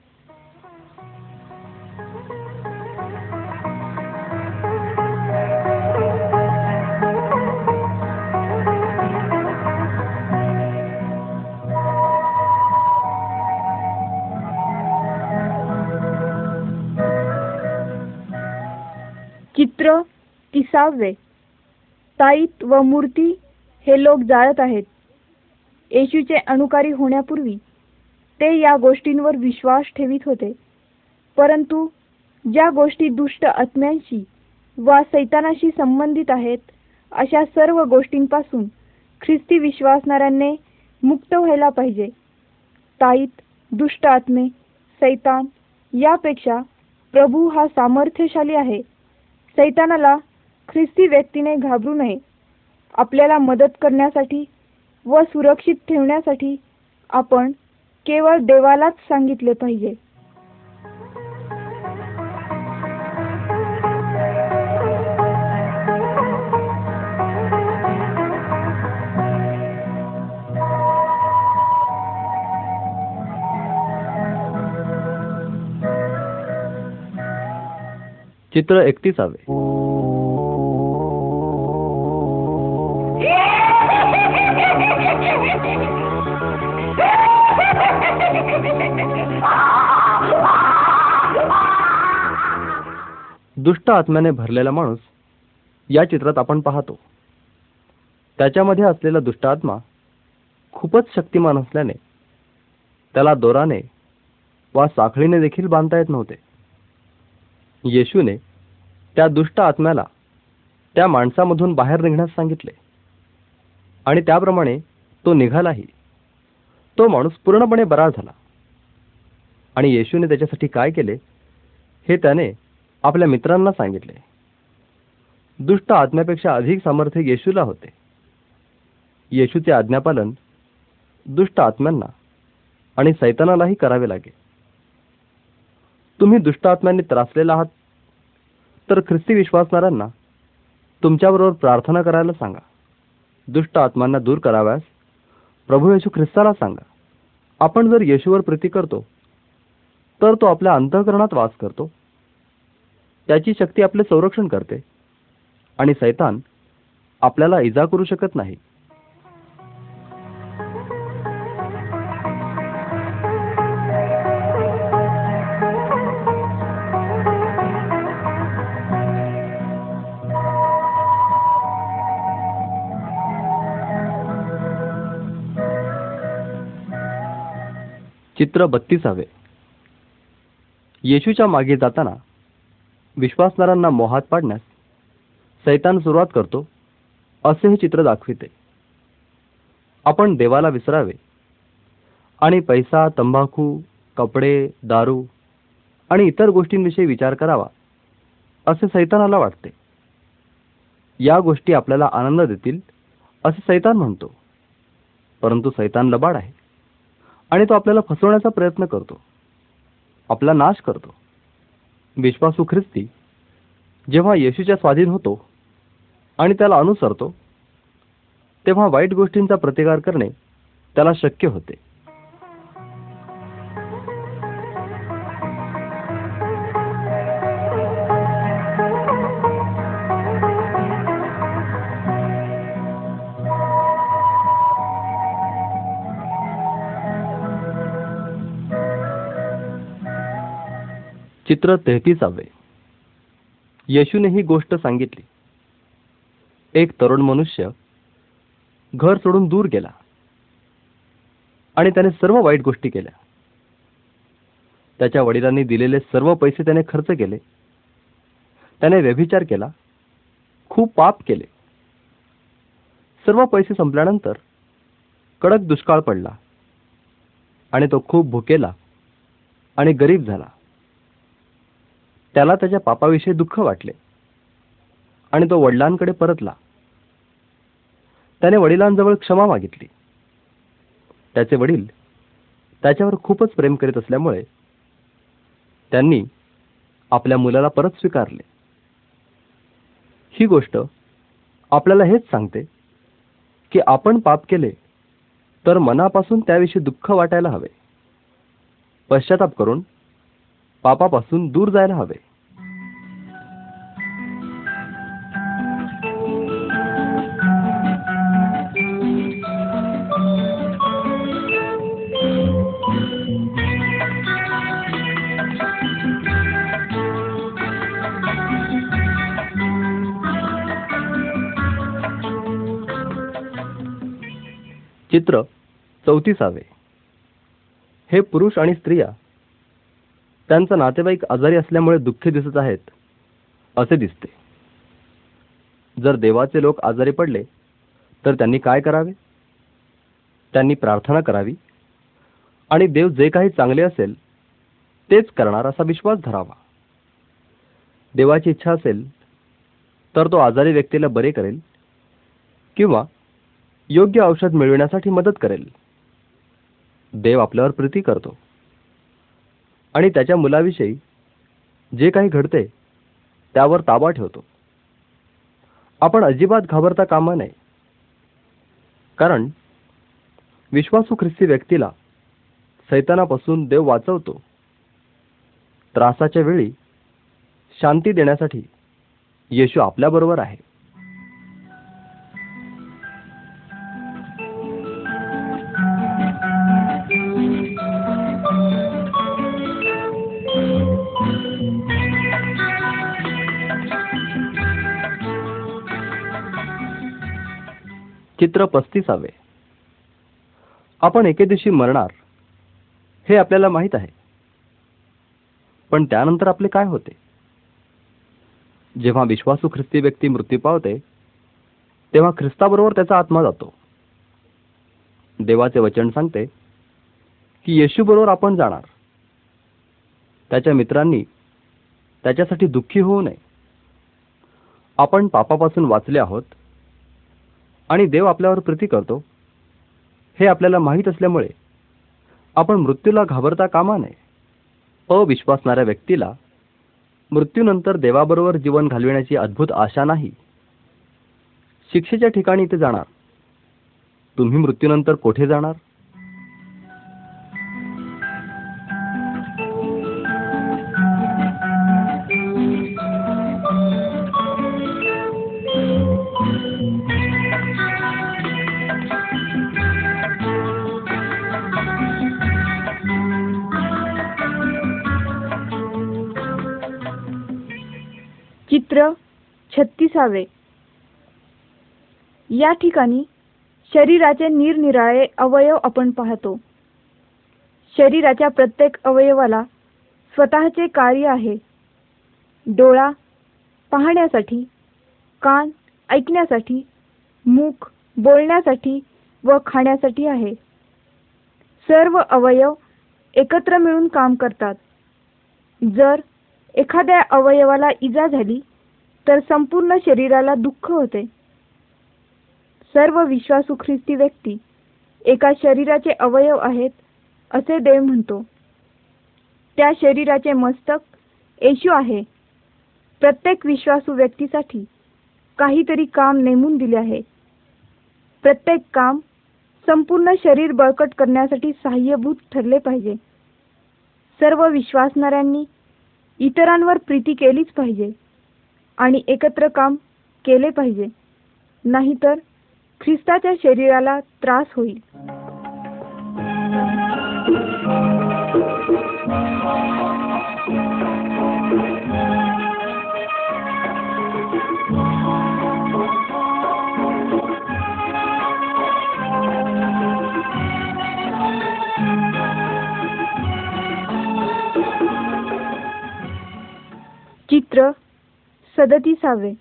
चित्र तिसावे ताईत व मूर्ती हे लोक जाळत आहेत. येशूचे अनुकारी होण्यापूर्वी ते या गोष्टींवर विश्वास ठेवित होते. परंतु ज्या गोष्टी दुष्ट आत्म्यांशी वा सैतानाशी संबंधित आहेत अशा सर्व गोष्टींपासून ख्रिस्ती विश्वासणाऱ्यांनी मुक्त व्हायला पाहिजे. ताईत दुष्ट आत्मे सैतान यापेक्षा प्रभू हा सामर्थ्यशाली आहे. सैतानाला ख्रिस्ती व्यक्तीने घाबरू नये. आपल्याला मदत करण्यासाठी व सुरक्षित ठेवण्यासाठी आपण केवळ देवालाच सांगितले पाहिजे. चित्र एकतीसावे दुष्ट आत्म्याने भरलेला माणूस या चित्रात आपण पाहतो. त्याच्यामध्ये असलेला दुष्ट आत्मा खूपच शक्तिमान असल्याने त्याला दोराने वा साखळीने देखील बांधता येत नव्हते. येशूने त्या दुष्ट आत्म्याला त्या माणसामधून बाहेर निघण्यास सांगितले. आणि त्याप्रमाणे तो निघालाही. तो माणूस पूर्णपणे बरा झाला. आणि येशूने त्याच्यासाठी काय केले? हे त्याने आपल्या मित्रांना सांगितले. दुष्ट आत्म्यापेक्षा अधिक सामर्थ्य येशूला होते. येशूचे आज्ञापालन दुष्ट आत्म्यांना आणि सैतानालाही करावे लागेल तुम्ही दुष्ट आत्म्यांनी त्रासलेला आहात तर ख्रिस्ती विश्वासणाऱ्यांना तुमच्याबरोबर प्रार्थना करायला सांगा. दुष्ट आत्मांना दूर कराव्यास प्रभू येशू ख्रिस्ताला सांगा. आपण जर येशूवर प्रीती करतो तर तो आपल्या अंतःकरणात वास करतो. त्याची शक्ती आपले संरक्षण करते आणि सैतान आपल्याला इजा करू शकत नाही. चित्र बत्तीसावे. येशूच्या मागे जाताना विश्वासणाऱ्यांना मोहात पाडण्यास सैतान सुरुवात करतो असे हे चित्र दाखविते. आपण देवाला विसरावे आणि पैसा तंबाखू कपडे दारू आणि इतर गोष्टींविषयी विचार करावा असे सैतानाला वाटते. या गोष्टी आपल्याला आनंद देतील असे सैतान म्हणतो. परंतु सैतान लबाड आहे. आणि तो आपल्याला फसवण्याचा प्रयत्न करतो. आपला नाश करतो. विश्वासू ख्रिस्ती जेव्हा येशूच्या स्वाधीन होतो आणि त्याला अनुसरतो तेव्हा वाईट गोष्टींचा प्रतिकार करणे त्याला शक्य होते. चित्र तेहतीसावे. येशूने ही गोष्ट सांगितली. एक तरुण मनुष्य घर सोडून दूर गेला. आणि त्याने सर्व वाईट गोष्टी केल्या. त्याच्या वडिलांनी दिलेले सर्व पैसे त्याने खर्च केले. त्याने व्यभिचार केला. खूप पाप केले. सर्व पैसे संपल्यानंतर कडक दुष्काळ पडला. आणि तो खूप भुकेला आणि गरीब झाला. त्याला त्याच्या पापाविषयी दुःख वाटले. आणि तो वडिलांकडे परतला. त्याने वडिलांजवळ क्षमा मागितली. त्याचे वडील त्याच्यावर खूपच प्रेम करीत असल्यामुळे त्यांनी आपल्या मुलाला परत स्वीकारले. ही गोष्ट आपल्याला हेच सांगते की आपण पाप केले तर मनापासून त्याविषयी दुःख वाटायला हवे. पश्चाताप करून पापापासून दूर जायला हवे. चित्र चौतीसावे. हे पुरुष आणि स्त्रिया त्यांचा नातेवाईक आजारी असल्यामुळे दुःखी दिसत आहेत असे दिसते. जर देवाचे लोक आजारी पडले तर त्यांनी काय करावे? त्यांनी प्रार्थना करावी. आणि देव जे काही चांगले असेल तेच करणार असा विश्वास धरावा. देवाची इच्छा असेल तर तो आजारी व्यक्तीला बरे करेल किंवा योग्य औषध मिळविण्यासाठी मदत करेल. देव आपल्यावर प्रीती करतो. आणि त्याच्या मुलाविषयी जे काही घडते त्यावर ताबा ठेवतो. आपण अजिबात घाबरता कामा नये. कारण विश्वासू ख्रिस्ती व्यक्तीला सैतानापासून देव वाचवतो. त्रासाच्या वेळी शांती देण्यासाठी येशू आपल्याबरोबर आहे. चित्र पस्तीसावे. आपण एके दिवशी मरणार हे आपल्याला माहीत आहे. पण त्यानंतर आपले काय होते? जेव्हा विश्वासू ख्रिस्ती व्यक्ती मृत्यू पावते तेव्हा ख्रिस्ताबरोबर त्याचा आत्मा जातो. देवाचे वचन सांगते की येशूबरोबर आपण जाणार. त्याच्या मित्रांनी त्याच्यासाठी दुःखी होऊ नये. आपण पापापासून वाचले आहोत आणि देव आपल्यावर प्रीती करतो. हे आपल्याला माहीत असल्यामुळे आपण मृत्यूला घाबरता कामा नये. अविश्वासणाऱ्या व्यक्तीला मृत्यूनंतर देवाबरोबर जीवन घालविण्याची अद्भुत आशा नाही. शिक्षेच्या ठिकाणी ते जाणार. तुम्ही मृत्यूनंतर कोठे जाणार? असावे. या ठिकाणी शरीराचे निरनिराळे अवयव आपण पाहतो. शरीराच्या प्रत्येक अवयवाला स्वतःचे कार्य आहे. डोळा पाहण्यासाठी कान ऐकण्यासाठी मूक बोलण्यासाठी व खाण्यासाठी आहे. सर्व अवयव एकत्र मिळून काम करतात. जर एखाद्या अवयवाला इजा झाली तर संपूर्ण शरीराला दुःख होते. सर्व विश्वासू ख्रिस्ती व्यक्ती एका शरीराचे अवयव आहेत असे देव म्हणतो. त्या शरीराचे मस्तक येशू आहे. प्रत्येक विश्वासू व्यक्तीसाठी काहीतरी काम नेमून दिले आहे. प्रत्येक काम संपूर्ण शरीर बळकट करण्यासाठी सहाय्यभूत ठरले पाहिजे. सर्व विश्वासणाऱ्यांनी इतरांवर प्रीती केलीच पाहिजे. आणि एकत्र काम केले पाहिजे. नाहीतर ख्रिस्ताच्या शरीराला त्रास होईल. सदतीसावे.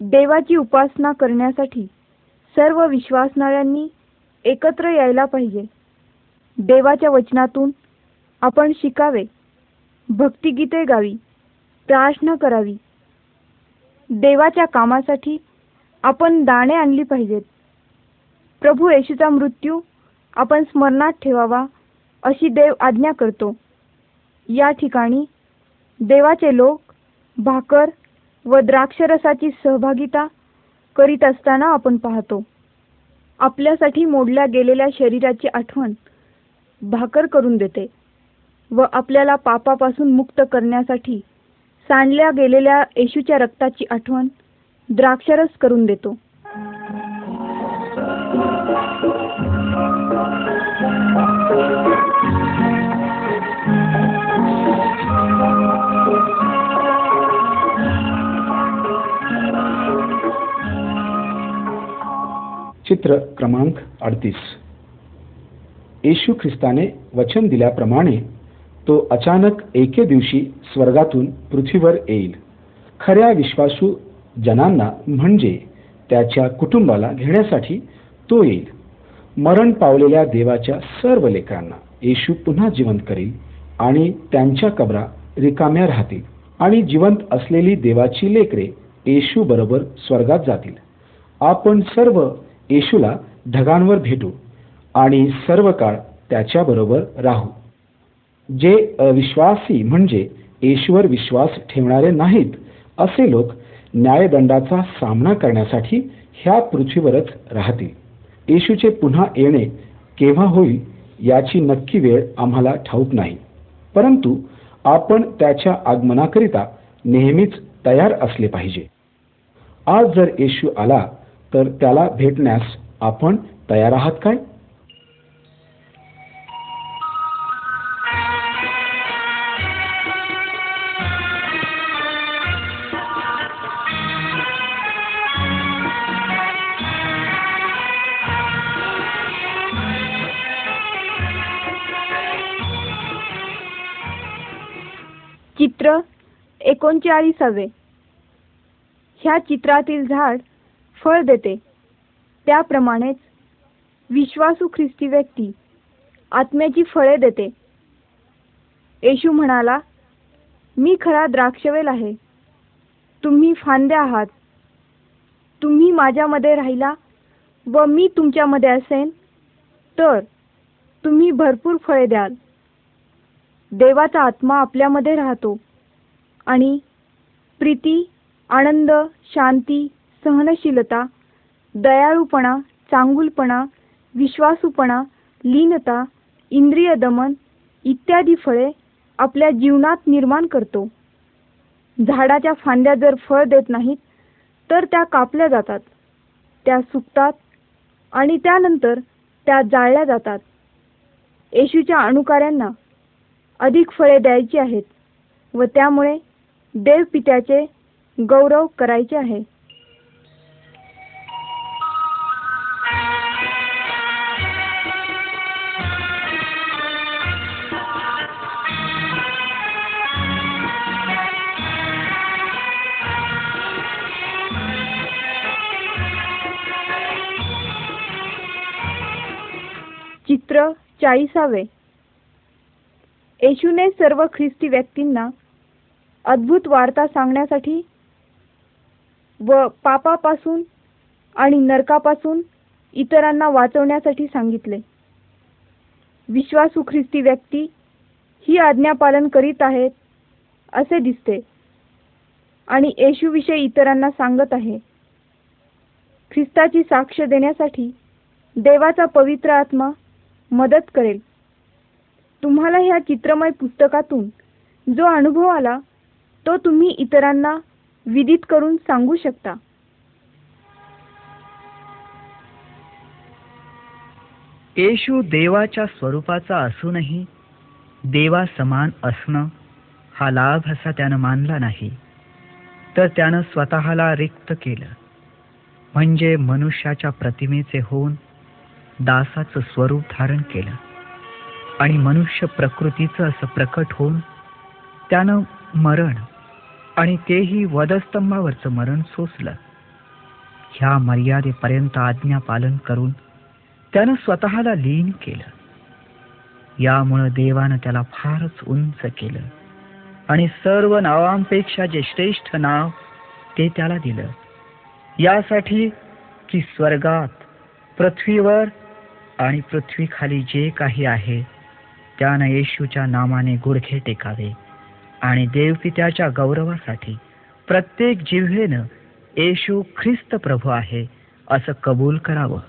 देवाची उपासना करण्यासाठी सर्व विश्वासणाऱ्यांनी एकत्र यायला पाहिजे. देवाच्या वचनातून आपण शिकावे. भक्तिगीते गावी प्रार्थना करावी. देवाच्या कामासाठी आपण दाणे आणली पाहिजेत. प्रभू येशूचा मृत्यू आपण स्मरणात ठेवावा अशी देव आज्ञा करतो. या ठिकाणी देवाचे लोक भाकर व द्राक्षरसाची सहभागिता करीत असताना आपण पाहतो. आपल्यासाठी मोडल्या गेलेल्या शरीराची आठवण भाकर करून देते व आपल्याला पापापासून मुक्त करण्यासाठी सांडल्या गेलेल्या येशूच्या रक्ताची आठवण द्राक्षरस करून देतो. चित्र क्रमांक अडतीस. येशू ख्रिस्ताने वचन दिल्याप्रमाणे तो अचानक एके दिवशी स्वर्गातून पृथ्वीवर येईल. खऱ्या विश्वासू जनांना म्हणजे त्याच्या कुटुंबाला घेण्यासाठी तो येईल. मरण पावलेल्या देवाच्या सर्व लेकरांना येशू पुन्हा जिवंत करील आणि त्यांच्या कबरा रिकाम्या राहतील आणि जिवंत असलेली देवाची लेकरे येशू बरोबर स्वर्गात जातील. आपण सर्व येशूला ढगांवर भेटू आणि सर्व काळ त्याच्याबरोबर राहू. जे अविश्वासी म्हणजे येशूवर विश्वास ठेवणारे नाहीत असे लोक न्यायदंडाचा सामना करण्यासाठी ह्या पृथ्वीवरच राहतील. येशूचे पुन्हा येणे केव्हा होईल याची नक्की वेळ आम्हाला ठाऊक नाही. परंतु आपण त्याच्या आगमनाकरिता नेहमीच तयार असले पाहिजे. आज जर येशू आला तर त्याला भेटण्यास आपण तयार आहात काय? चित्र एकोणचाळीसावे. ह्या चित्रातील झाड फळ देते. त्याप्रमाणेच विश्वासू ख्रिस्ती व्यक्ती आत्म्याची फळे देते. येशू म्हणाला मी खरा द्राक्षवेल आहे. तुम्ही फांद्या आहात. तुम्ही माझ्यामध्ये राहिला व मी तुमच्यामध्ये असेन तर तुम्ही भरपूर फळे द्याल. देवाचा आत्मा आपल्यामध्ये राहतो आणि प्रीती आनंद शांती सहनशीलता दयाळूपणा चांगुलपणा विश्वासूपणा लीनता इंद्रिय दमन इत्यादी फळे आपल्या जीवनात निर्माण करतो. झाडाच्या फांद्या जर फळ देत नाहीत तर त्या कापल्या जातात त्या सुकतात आणि त्यानंतर त्या जाळल्या जातात. येशूच्या अणुकाऱ्यांना अधिक फळे द्यायची आहेत व त्यामुळे देवपित्याचे गौरव करायचे आहे. चाळीसावे. येशूने सर्व ख्रिस्ती व्यक्तींना अद्भुत वार्ता सांगण्यासाठी व पापापासून आणि नरकापासून इतरांना वाचवण्यासाठी सांगितले. विश्वासू ख्रिस्ती व्यक्ती ही आज्ञा पालन करीत आहेत असे दिसते. आणि येशूविषयी इतरांना सांगत आहे. ख्रिस्ताची साक्ष देण्यासाठी देवाचा पवित्र आत्मा मदत करेल. तुम्हाला ह्या चित्रमय पुस्तकातून जो अनुभव आला तो तुम्ही इतरांना विदित करून सांगू शकता. येशू देवाच्या स्वरूपाचा असूनही देवा समान असणं हा लाभ असा त्यानं मानला नाही. तर त्यानं स्वतःला रिक्त केलं. म्हणजे मनुष्याच्या प्रतिमेचे होऊन दासाचं स्वरूप धारण केलं. आणि मनुष्य प्रकृतीचं असं प्रकट होऊन त्यानं मरण आणि तेही वधस्तंभावरचं मरण सोसलं. ह्या मर्यादेपर्यंत आज्ञा पालन करून त्यानं स्वतःला लीन केलं. यामुळं देवानं त्याला फारच उंच केलं. आणि सर्व नावांपेक्षा जे श्रेष्ठ नाव ते त्याला दिलं. यासाठी की स्वर्गात पृथ्वीवर आणि पृथ्वीखाली जे काही आहे त्यानं येशूच्या नामाने गुडघे टेकावे. आणि देवपित्याच्या गौरवासाठी प्रत्येक जिव्हेनं येशू ख्रिस्त प्रभू आहे असं कबूल करावं.